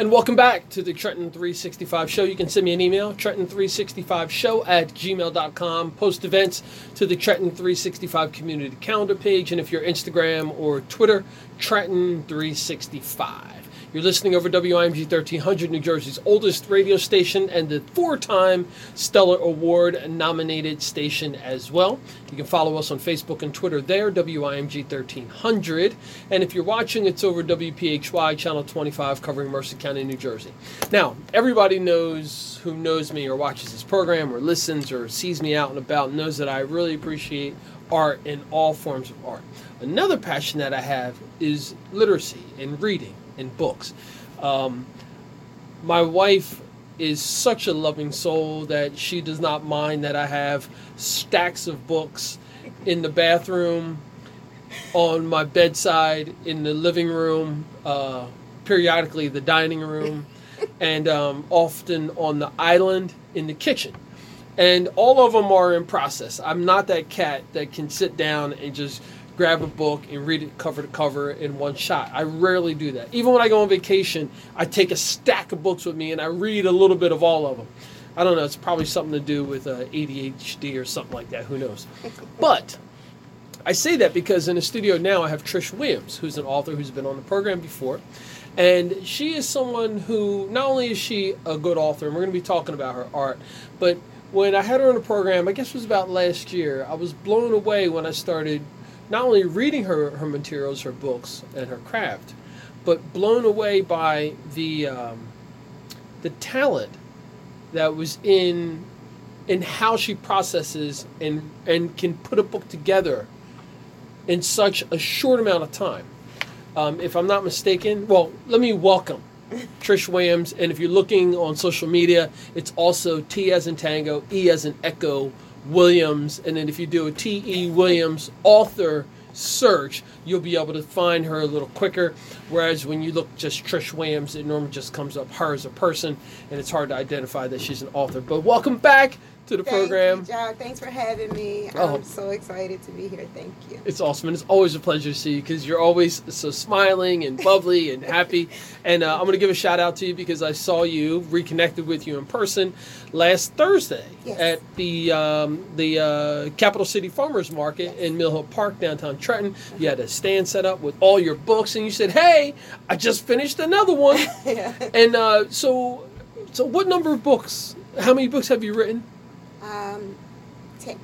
And welcome back to the Trenton 365 show. You can send me an email, Trenton365show at gmail.com. Post events to the Trenton 365 community calendar page. And if you're Instagram or Twitter, Trenton 365. You're listening over WIMG 1300, New Jersey's oldest radio station and the four time Stellar Award nominated station as well. You can follow us on Facebook and Twitter there, WIMG 1300. And if you're watching, it's over WPHY Channel 25 covering Mercer County, New Jersey. Now, everybody knows who knows me or watches this program or listens or sees me out and about knows that I really appreciate art in all forms of art. Another passion that I have is literacy and reading in books. Um, my wife is such a loving soul that she does not mind that I have stacks of books in the bathroom, on my bedside, in the living room, uh, periodically the dining room, and um, often on the island in the kitchen. And all of them are in process. I'm not that cat that can sit down and just grab a book and read it cover to cover in one shot. I rarely do that. Even when I go on vacation, I take a stack of books with me and I read a little bit of all of them. I don't know. It's probably something to do with uh, ADHD or something like that. Who knows? But I say that because in the studio now I have Trish Williams, who's an author who's been on the program before. And she is someone who not only is she a good author, and we're going to be talking about her art, but when I had her on the program, I guess it was about last year, I was blown away when I started not only reading her, her materials, her books, and her craft, but blown away by the um, the talent that was in in how she processes and and can put a book together in such a short amount of time. Um, if I'm not mistaken, well, let me welcome Trish Williams. And if you're looking on social media, it's also T as in Tango, E as in Echo, Williams, and then if you do a T.E. Williams author search, you'll be able to find her a little quicker. Whereas when you look just Trish Williams, it normally just comes up her as a person, and it's hard to identify that she's an author. But welcome back to the Thank program. You, Jack. Thanks for having me. Oh. I'm so excited to be here. Thank you. It's awesome, and it's always a pleasure to see you because you're always so smiling and bubbly and happy. And uh, I'm going to give a shout out to you because I saw you, reconnected with you in person last Thursday Yes. at the um, the uh, Capital City Farmers Market in Mill Hill Park, downtown Trenton. You had a stand set up with all your books, and you said, "Hey, I just finished another one." yeah. and uh, so, so what number of books? How many books have you written? Um, ten.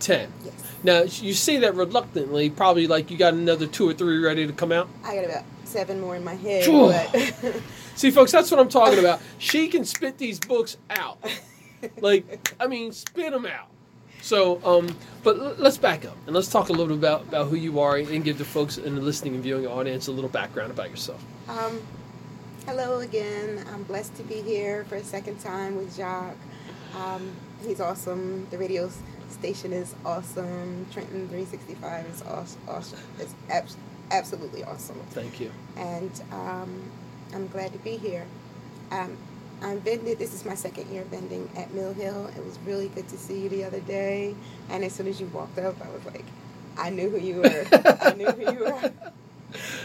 Ten. Yes. Now you say that reluctantly, probably like you got another two or three ready to come out. I got about seven more in my head, but See, folks, that's what I'm talking about. She can spit these books out, like I mean, spit them out. So, um, but l- let's back up and let's talk a little bit about, about who you are and give the folks in the listening and viewing audience a little background about yourself. um, hello again. I'm blessed to be here for a second time with Jacques. Um, he's awesome. The radio station is awesome. Trenton 365 is awesome. awesome. It's abs- absolutely awesome. Thank you. and um, I'm glad to be here. Um, I'm vending. This is my second year vending at Mill Hill. It was really good to see you the other day. And as soon as you walked up, I was like, I knew who you were. I knew who you were.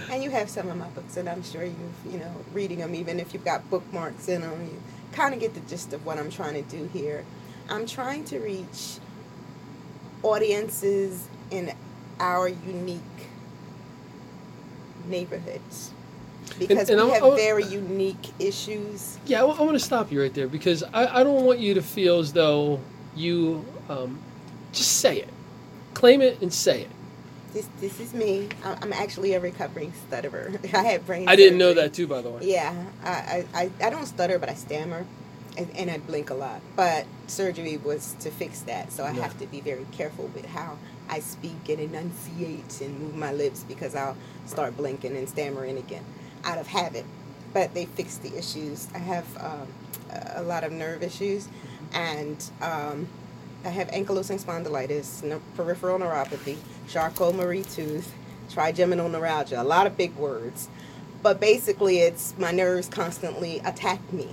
And you have some of my books, and I'm sure you've, you know, reading them, even if you've got bookmarks in them, you kind of get the gist of what I'm trying to do here. I'm trying to reach audiences in our unique neighborhoods because and we I'm- have I'm- very unique issues. Yeah, I, want to stop you right there because I, I don't want you to feel as though you um, just say it, claim it, and say it. This this is me. I- I'm actually a recovering stutterer. I had brain. I didn't know that too, by the way. Yeah, I, I, I, I don't stutter, but I stammer, and, and I blink a lot. But surgery was to fix that, so I Yeah. have to be very careful with how I speak and enunciate and move my lips because I'll start blinking and stammering again out of habit. But they fixed the issues. I have um, a lot of nerve issues, and um, I have ankylosing spondylitis, no, peripheral neuropathy, Charcot Marie Tooth, trigeminal neuralgia. A lot of big words but basically it's my nerves constantly attack me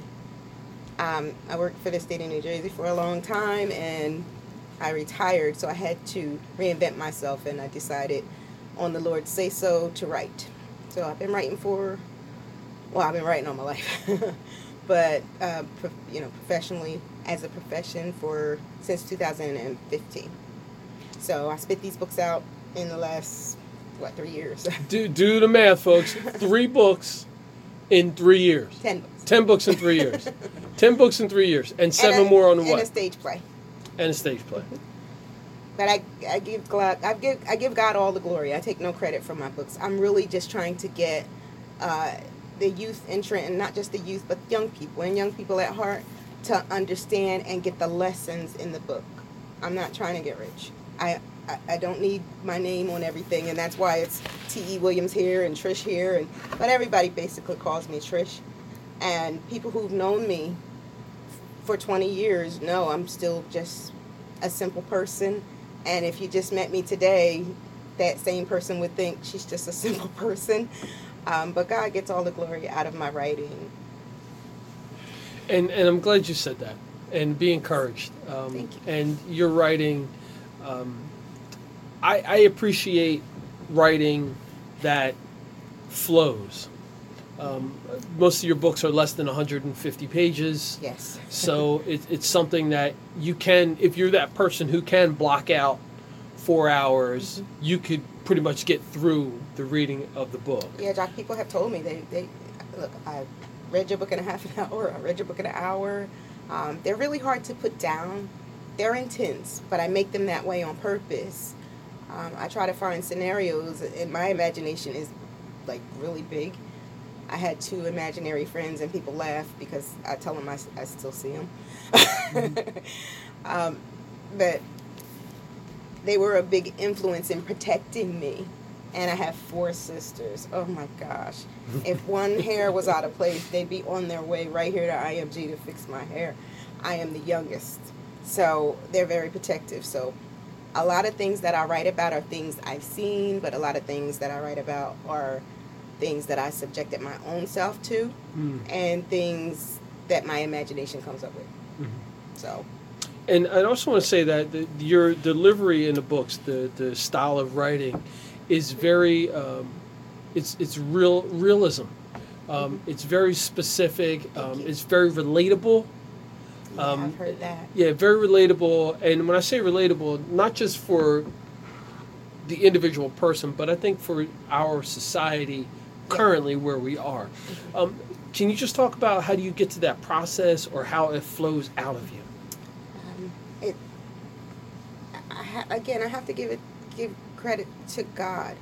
um, i worked for the state of new jersey for a long time and i retired so i had to reinvent myself and i decided on the lord's say so to write so i've been writing for well, I've been writing all my life, but uh, pro- you know, professionally as a profession for since 2015. So I spit these books out in the last what three years? Do do the math, folks. Three books in three years. Ten books. Ten books in three years. Ten books in three years, and seven And a- more on the and a stage play. And a stage play. But I, I give God, I give, I give God all the glory. I take no credit for my books. I'm really just trying to get uh, the youth entrant, and not just the youth, but young people and young people at heart to understand and get the lessons in the book. I'm not trying to get rich. I, I, I don't need my name on everything, and that's why it's T. E. Williams here and Trish here, and but everybody basically calls me Trish, and people who've known me for 20 years know I'm still just a simple person. And if you just met me today, that same person would think she's just a simple person. Um, but God gets all the glory out of my writing. And and I'm glad you said that. And be encouraged. Um, Thank you. And your writing, um, I, I appreciate writing that flows. Um, most of your books are less than 150 pages. Yes. So it, it's something that you can, if you're that person who can block out four hours, Mm-hmm. you could pretty much get through the reading of the book. Yeah, Jacques, people have told me they, they look, I read your book in a half an hour, I read your book in an hour. Um, they're really hard to put down. They're intense, but I make them that way on purpose. Um, I try to find scenarios, and my imagination is like really big. I had two imaginary friends, and people laugh because I tell them I still see them. um, but they were a big influence in protecting me. And I have four sisters. Oh my gosh. If one hair was out of place, they'd be on their way right here to IMG to fix my hair. I am the youngest. So they're very protective. So a lot of things that I write about are things I've seen, but a lot of things that I write about are things that I subjected my own self to Mm. and things that my imagination comes up with. Mhm. So And I also want to say that the, your delivery in the books, the, the style of writing, is very, um, it's it's real realism. Um, it's very specific. Um, it's very relatable. yeah, Um, I've heard that. Yeah, very relatable. And when I say relatable, not just for the individual person, but I think for our society currently where we are. Um, can you just talk about how do you get to that process or how it flows out of you? Um, it I ha- again I have to give it give credit to God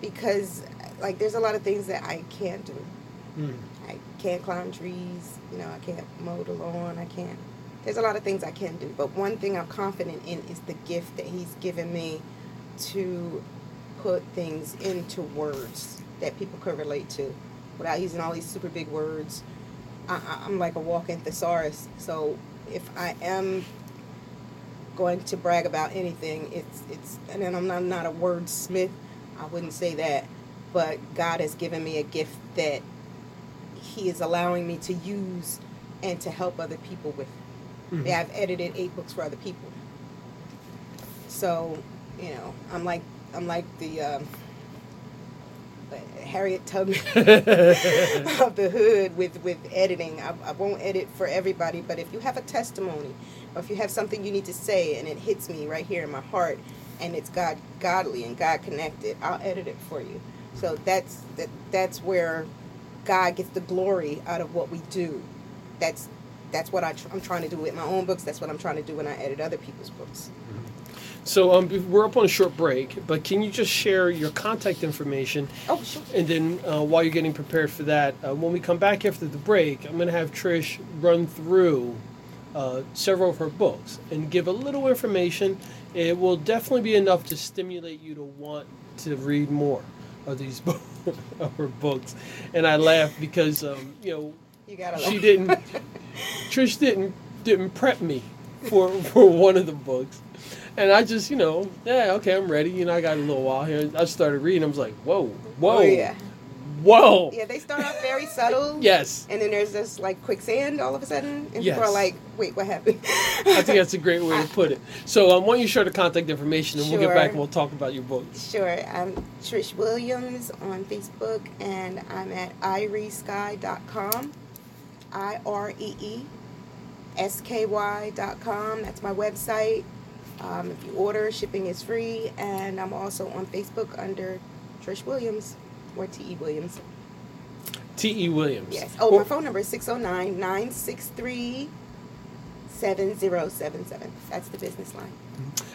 because like there's a lot of things that I can't do. Mm. I can't climb trees, you know, I can't mow the lawn, I can't there's a lot of things I can do, but one thing I'm confident in is the gift that he's given me to put things into words that people could relate to without using all these super big words. I, I'm like a walking thesaurus. So if I am going to brag about anything, it's it's and I'm not, not a wordsmith. I wouldn't say that, but God has given me a gift that He is allowing me to use and to help other people with. Mhm. Yeah, I've edited eight books for other people. So, you know, I'm like I'm like the um, Harriet Tubman of the hood with with editing. I, I won't edit for everybody, but if you have a testimony, or if you have something you need to say and it hits me right here in my heart, and it's God godly and God connected, I'll edit it for you. So that's that that's where God gets the glory out of what we do. That's that's what I tr- I'm trying to do with my own books. That's what I'm trying to do when I edit other people's books. So um, we're up on a short break, but can you just share your contact information? Oh, sure. And then uh, while you're getting prepared for that, uh, when we come back after the break, I'm going to have Trish run through uh, several of her books and give a little information. It will definitely be enough to stimulate you to want to read more of these bo- of her books. And I laugh because um, you know You she didn't Trish didn't didn't prep me for for one of the books. And I just, you know, yeah, okay, I'm ready. You know, I got a little while here. I started reading. I was like, whoa, whoa, Oh yeah. Whoa. Yeah, they start off very subtle. Yes. And then there's this like quicksand all of a sudden, and people are like, "Wait, what happened?" I think that's a great way to put it. So, um, why don't you share the contact information, and we'll get back and we'll talk about your book. Sure. I'm Trish Williams on Facebook, and I'm at ireesky.com. I R E E S K Y.com. That's my website. Um, if you order, shipping is free, and I'm also on Facebook under Trish Williams or T E Williams. T. E. Williams. Yes. Oh, Well, my phone number is 609 963 7077. That's the business line.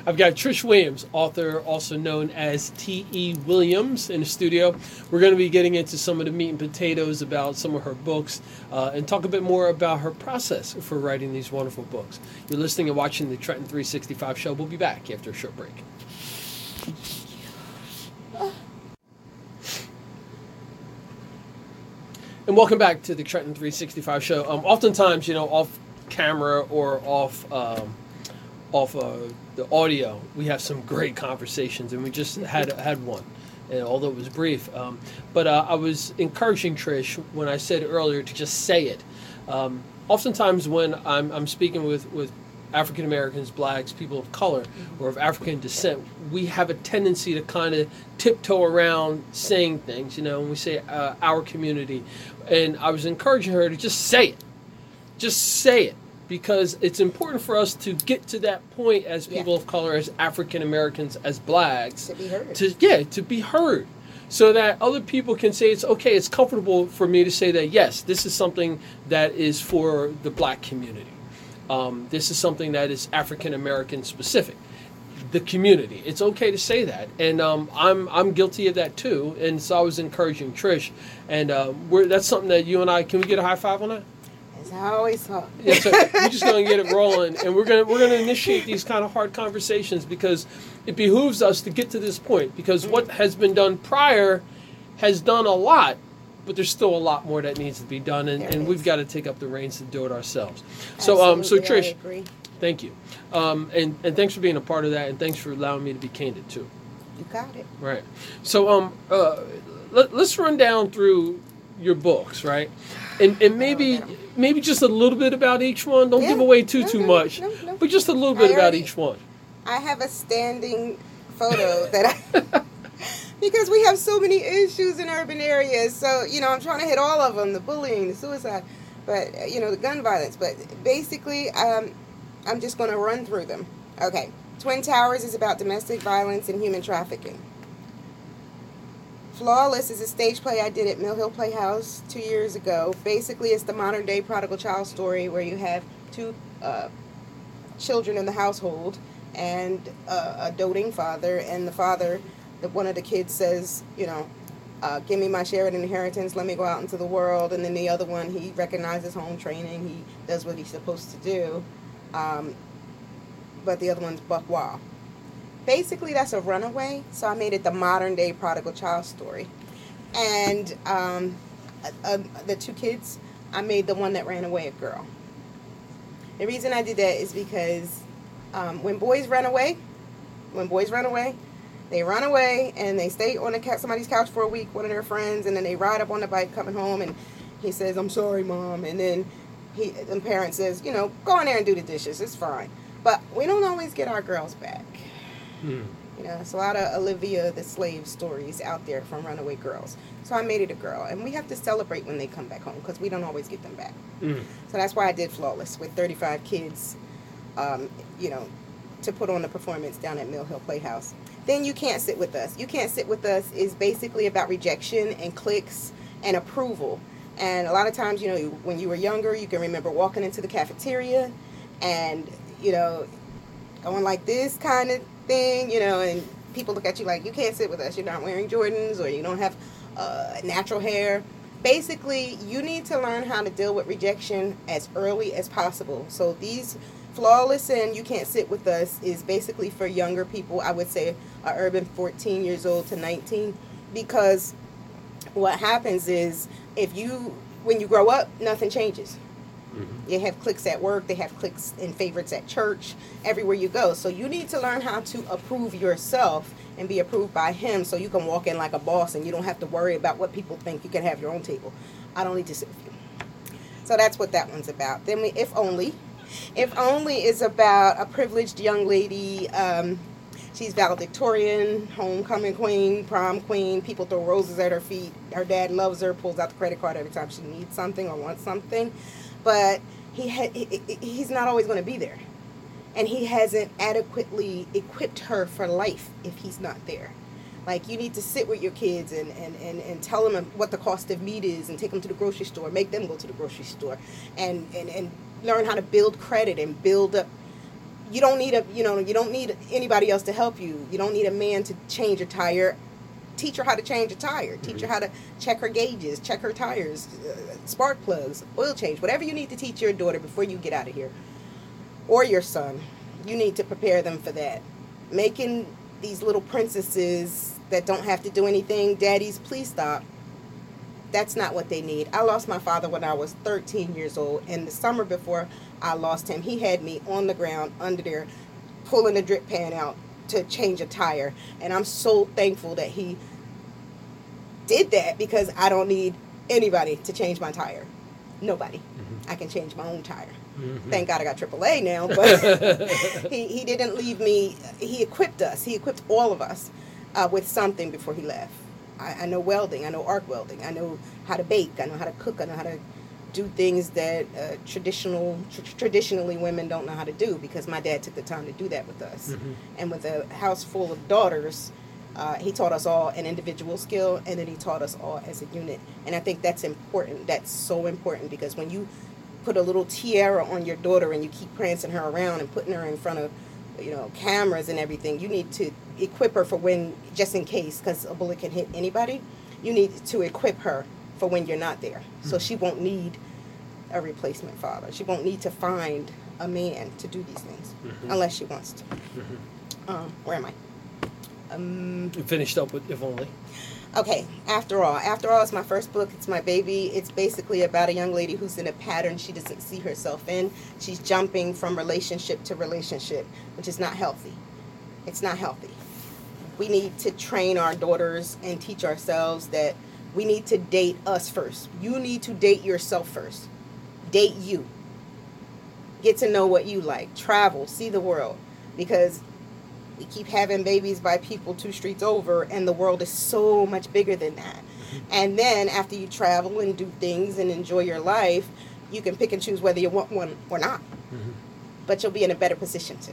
I've got Trish Williams, author, also known as T. E. Williams, in the studio. We're going to be getting into some of the meat and potatoes about some of her books uh, and talk a bit more about her process for writing these wonderful books. You're listening and watching the Trenton 365 show. We'll be back after a short break. And welcome back to the Trenton 365 show. Um, oftentimes, you know, off camera or off um, off uh, the audio, we have some great conversations, and we just had had one, and although it was brief. Um, but uh, I was encouraging Trish when I said earlier to just say it. Um, oftentimes, when I'm, I'm speaking with with African Americans, blacks, people of color, or of African descent, we have a tendency to kind of tiptoe around saying things, you know, when we say uh, our community. And I was encouraging her to just say it. Just say it. Because it's important for us to get to that point as people Yeah. of color, as African Americans, as blacks, To be heard. to yeah to be heard. So that other people can say it's okay it's comfortable for me to say that yes this is something that is for the black community. Um, this is something that is african american specific the community. It's okay to say that. And um, I'm, I'm guilty of that too. And so i was encouraging trish. And uh, we're, that's something that you and i can we get a high five on that As I always talk. yeah, so we're just gonna get it rolling, and we're gonna we're gonna initiate these kind of hard conversations because it behooves us to get to this point. Because what has been done prior has done a lot, but there's still a lot more that needs to be done, and, and we've got to take up the reins to do it ourselves. So, um, so Trish, thank you, um, and and thanks for being a part of that, and thanks for allowing me to be candid too. You got it. Right. So um uh let, let's run down through your books, right? And and maybe Oh, maybe just a little bit about each one. Don't Yeah. give away too No, too no, much. no. But just a little bit I about already- each one. I have a standing photo that I. because we have so many issues in urban areas. So, you know, I'm trying to hit all of them the bullying, the suicide, but, uh, you know, the gun violence. But basically, um, I'm just going to run through them. Okay. Twin Towers is about domestic violence and human trafficking. Flawless is a stage play I did at Mill Hill Playhouse two years ago. Basically, it's the modern day prodigal child story where you have two uh, children in the household and uh, a doting father, and the father, the, one of the kids says, you know, uh, give me my share of inheritance, let me go out into the world, and then the other one, he recognizes home training, he does what he's supposed to do, um, but the other one's buck wild. Basically, that's a runaway, so I made it the modern day prodigal child story. And um, uh, uh, the two kids, I made the one that ran away a girl. The reason I did that is because um, when boys run away, when boys run away, they run away and they stay on cat somebody's couch for a week, one of their friends, and then they ride up on the bike coming home, and he says, "I'm sorry, mom," and then he, the parent says, "You know, go in there and do the dishes. It's fine." But we don't always get our girls back. Hmm. You know, it's a lot of Olivia the slave stories out there from runaway girls. So I made it a girl, and we have to celebrate when they come back home because we don't always get them back. Mm. So that's why I did Flawless with 35 kids, um, you know, to put on the performance down at Mill Hill Playhouse. Then You Can't Sit With Us. You Can't Sit With Us is basically about rejection and clicks and approval. And a lot of times, you know, when you were younger, you can remember walking into the cafeteria and, you know, going like this kind of thing, you know, and people look at you like, you can't sit with us. You're not wearing Jordans or you don't have uh, natural hair. Basically, you need to learn how to deal with rejection as early as possible. So these flawless and you can't sit with us is basically for younger people. I would say a urban 14 years old to 19 because what happens is if you when you grow up, nothing changes. They have clicks at work, they have clicks and favorites at church, everywhere you go. So you need to learn how to approve yourself and be approved by him so you can walk in like a boss and you don't have to worry about what people think. You can have your own table. I don't need to sit with you. So that's what that one's about. Then we, if only, if only is about a privileged young lady. Um, she's valedictorian, homecoming queen, prom queen. People throw roses at her feet. Her dad loves her, pulls out the credit card every time she needs something or wants something, but he, ha- he he's not always going to be there, and he hasn't adequately equipped her for life if he's not there. Like you need to sit with your kids and, and, and, and tell them what the cost of meat is and take them to the grocery store, make them go to the grocery store and, and, and learn how to build credit and build up you don't need a you know you don't need anybody else to help you. You don't need a man to change a tire. Teach her how to change a tire. Teach her how to check her gauges, check her tires, uh, spark plugs, oil change, whatever you need to teach your daughter before you get out of here, or your son. You need to prepare them for that. Making these little princesses that don't have to do anything. Daddies, please stop. That's not what they need. I lost my father when I was 13 years old, and the summer before I lost him, he had me on the ground under there pulling a drip pan out to change a tire. And I'm so thankful that he did that because I don't need anybody to change my tire. Nobody. I can change my own tire. Thank God I got AAA now, but he, he didn't leave me. He equipped us. He equipped all of us uh, with something before he left. I, I know welding. I know arc welding. I know how to bake. I know how to cook. I know how to do things that uh, traditional tr- traditionally women don't know how to do because my dad took the time to do that with us. And with a house full of daughters, uh, he taught us all an individual skill, and then he taught us all as a unit. And I think that's important. That's so important because when you put a little tiara on your daughter and you keep prancing her around and putting her in front of you know cameras and everything you need to equip her for when just in case because a bullet can hit anybody you need to equip her for when you're not there so she won't need a replacement father she won't need to find a man to do these things unless she wants to um, where am i um, You finished up with if only. Okay, After All. After All is my first book. It's my baby. It's basically about a young lady who's in a pattern she doesn't see herself in. She's jumping from relationship to relationship, which is not healthy. It's not healthy. We need to train our daughters and teach ourselves that we need to date us first. You need to date yourself first. Date you. Get to know what you like. Travel, see the world. Because we keep having babies by people two streets over and the world is so much bigger than that and then after you travel and do things and enjoy your life you can pick and choose whether you want one or not but you'll be in a better position to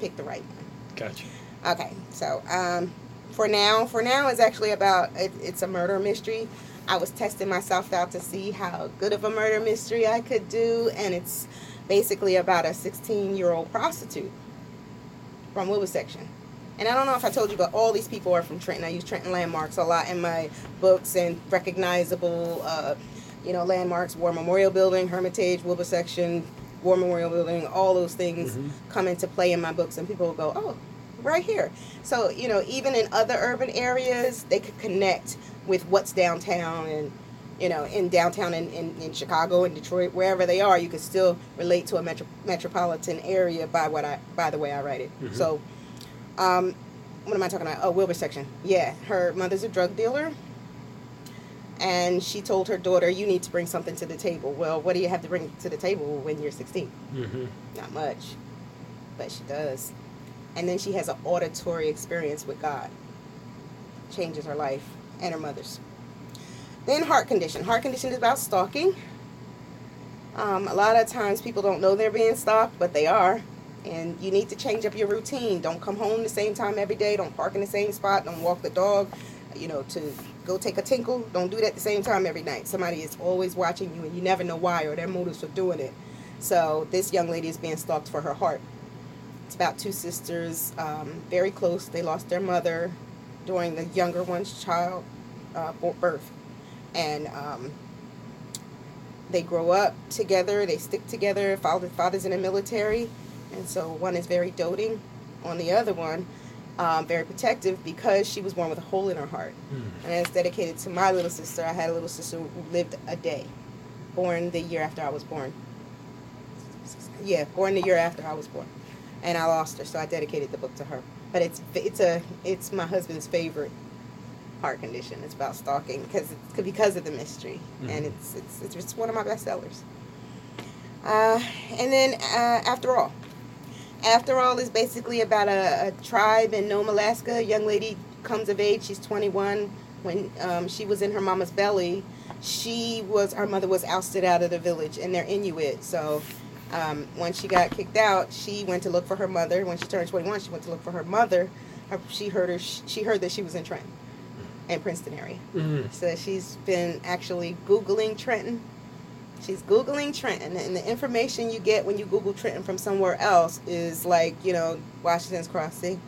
pick the right one Gotcha. okay so um, for now for now is actually about it, it's a murder mystery i was testing myself out to see how good of a murder mystery i could do and it's basically about a 16 year old prostitute from Wilbur section. And I don't know if I told you, but all these people are from Trenton. I use Trenton landmarks a lot in my books and recognizable, uh, you know, landmarks, War Memorial Building, Hermitage, Wilbur section, War Memorial Building, all those things Mhm. come into play in my books, and people will go, oh, right here. So, you know, even in other urban areas, they could connect with what's downtown and you know, in downtown in, in, in Chicago and Detroit, wherever they are, you could still relate to a metro, metropolitan area by what I by the way I write it. Mhm. So, um, what am I talking about? Oh, Wilbur section. Yeah, her mother's a drug dealer, and she told her daughter, "You need to bring something to the table." Well, what do you have to bring to the table when you're 16? Mm-hmm. Not much, but she does. And then she has an auditory experience with God. Changes her life and her mother's. Then heart condition. Heart condition is about stalking. Um, a lot of times people don't know they're being stalked, but they are. And you need to change up your routine. Don't come home the same time every day. Don't park in the same spot. Don't walk the dog. You know, to go take a tinkle. Don't do that at the same time every night. Somebody is always watching you, and you never know why or their motives for doing it. So this young lady is being stalked for her heart. It's about two sisters, um, very close. They lost their mother during the younger one's child uh, birth, and um, they grow up together. They stick together. Father, father's in the military, and so one is very doting on the other one, um, very protective because she was born with a hole in her heart, and it's dedicated to my little sister. I had a little sister who lived a day, born the year after I was born. Yeah, born the year after I was born and I lost her, so I dedicated the book to her. but it's it's a it's my husband's favorite heart condition. It's about stalking because it's because of the mystery, Mhm. and it's it's it's just one of my best sellers. Uh, and then uh, after all, after all is basically about a, a tribe in Nome, Alaska. A young lady comes of age. She's 21. When um, she was in her mama's belly, she was her mother was ousted out of the village, and they're Inuit. So um, when she got kicked out, she went to look for her mother. When she turned 21, she went to look for her mother. Her, she heard her. She heard that she was in Trenton, in Princeton area. Mhm. So she's been actually Googling Trenton. She's Googling Trenton, and the information you get when you Google Trenton from somewhere else is like, you know, Washington's Crossing,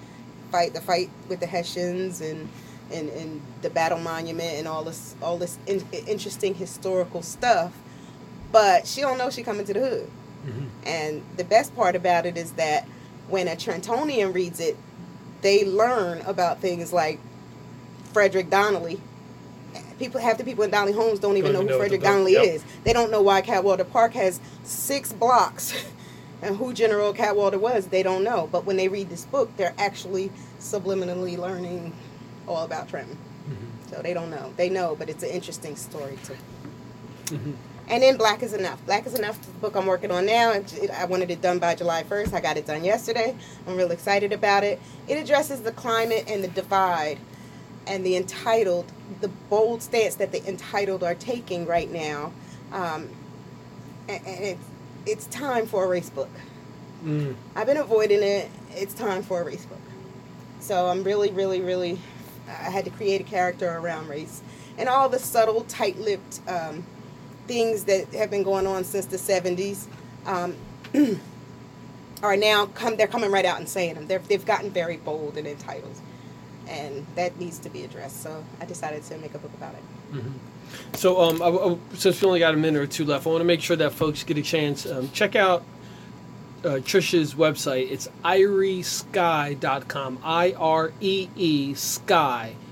fight the fight with the Hessians, and and, and the battle monument, and all this all this in, interesting historical stuff. But she don't know she coming to the hood. Mhm. And the best part about it is that when a Trentonian reads it, they learn about things like Frederick Donnelly. People, half the people in Donnelly Homes don't even Don't know even who know Frederick Donnelly yep. is. They don't know why Cadwalader Park has six blocks, and who General Cadwalader was. They don't know. But when they read this book, they're actually subliminally learning all about Trenton. Mhm. So they don't know. They know, but it's an interesting story too. Mhm. And then Black is Enough. Black is Enough, the book I'm working on now. It- I wanted it done by July 1st. I got it done yesterday. I'm real excited about it. It addresses the climate and the divide and the entitled, the bold stance that the entitled are taking right now. Um, and and it's, it's time for a race book. Mm. I've been avoiding it. It's time for a race book. So I'm really, really, really. I had to create a character around race and all the subtle, tight-lipped um, things that have been going on since the '70s um, are now come. They're coming right out and saying them. They're, they've gotten very bold and entitled, and that needs to be addressed. So I decided to make a book about it. Mhm. So, um, I, I, since we only got a minute or two left, I want to make sure that folks get a chance. Um, check out uh, Trisha's website. It's ireesky.com. I R E E sky.com.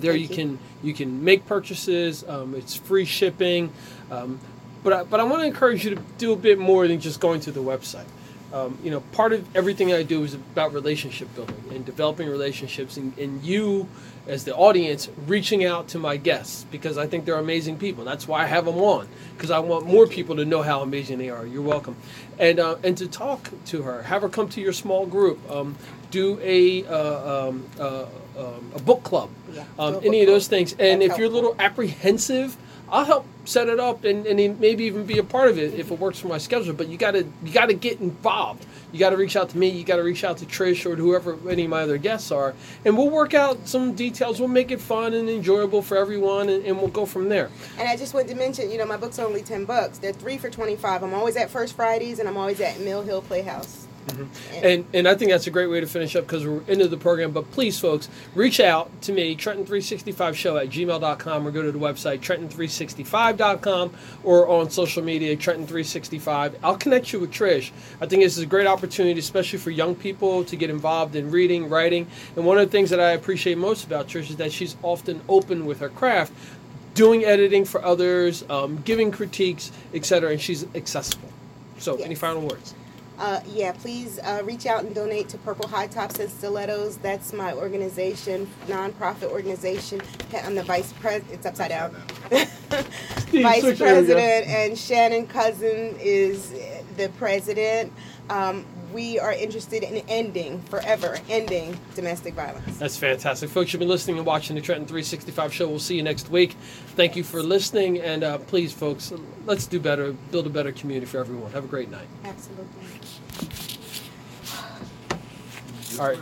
There Thank you you. can you can make purchases. Um, it's free shipping. Um, but I, but I want to encourage you to do a bit more than just going to the website. Um, you know, part of everything I do is about relationship building and developing relationships, and, and you, as the audience, reaching out to my guests because I think they're amazing people. That's why I have them on because I want more people to know how amazing they are. You're welcome, and uh, and to talk to her, have her come to your small group, um, do a uh, um, uh, um, a book club, Yeah, um, any book of those club. things. And That's if you're a little apprehensive, I'll help set it up and, and maybe even be a part of it if it works for my schedule. But you gotta you gotta get involved. You gotta reach out to me. You gotta reach out to Trish or whoever any of my other guests are, and we'll work out some details. We'll make it fun and enjoyable for everyone, and, and we'll go from there. And I just wanted to mention, you know, my book's only ten bucks. They're three for twenty five. I'm always at First Fridays, and I'm always at Mill Hill Playhouse. And and I think that's a great way to finish up because we're into the program. But please, folks, reach out to me, Trenton365show at gmail.com, or go to the website, Trenton365.com, or on social media, Trenton365. I'll connect you with Trish. I think this is a great opportunity, especially for young people, to get involved in reading, writing. And one of the things that I appreciate most about Trish is that she's often open with her craft. Doing editing for others, um, giving critiques, etc., and she's accessible. So, any final words? Uh, yeah, please uh, reach out and donate to Purple High Tops and Stilettos. That's my organization, nonprofit organization. I'm the vice president. It's upside down. vice switch there we go. president, and Shannon Cousin is the president. Um, we are interested in ending, forever ending domestic violence. That's fantastic. Folks, you've been listening and watching the Trenton 365 show. We'll see you next week. Thank you for listening. And uh, please, folks, let's do better, build a better community for everyone. Have a great night. Absolutely. All right.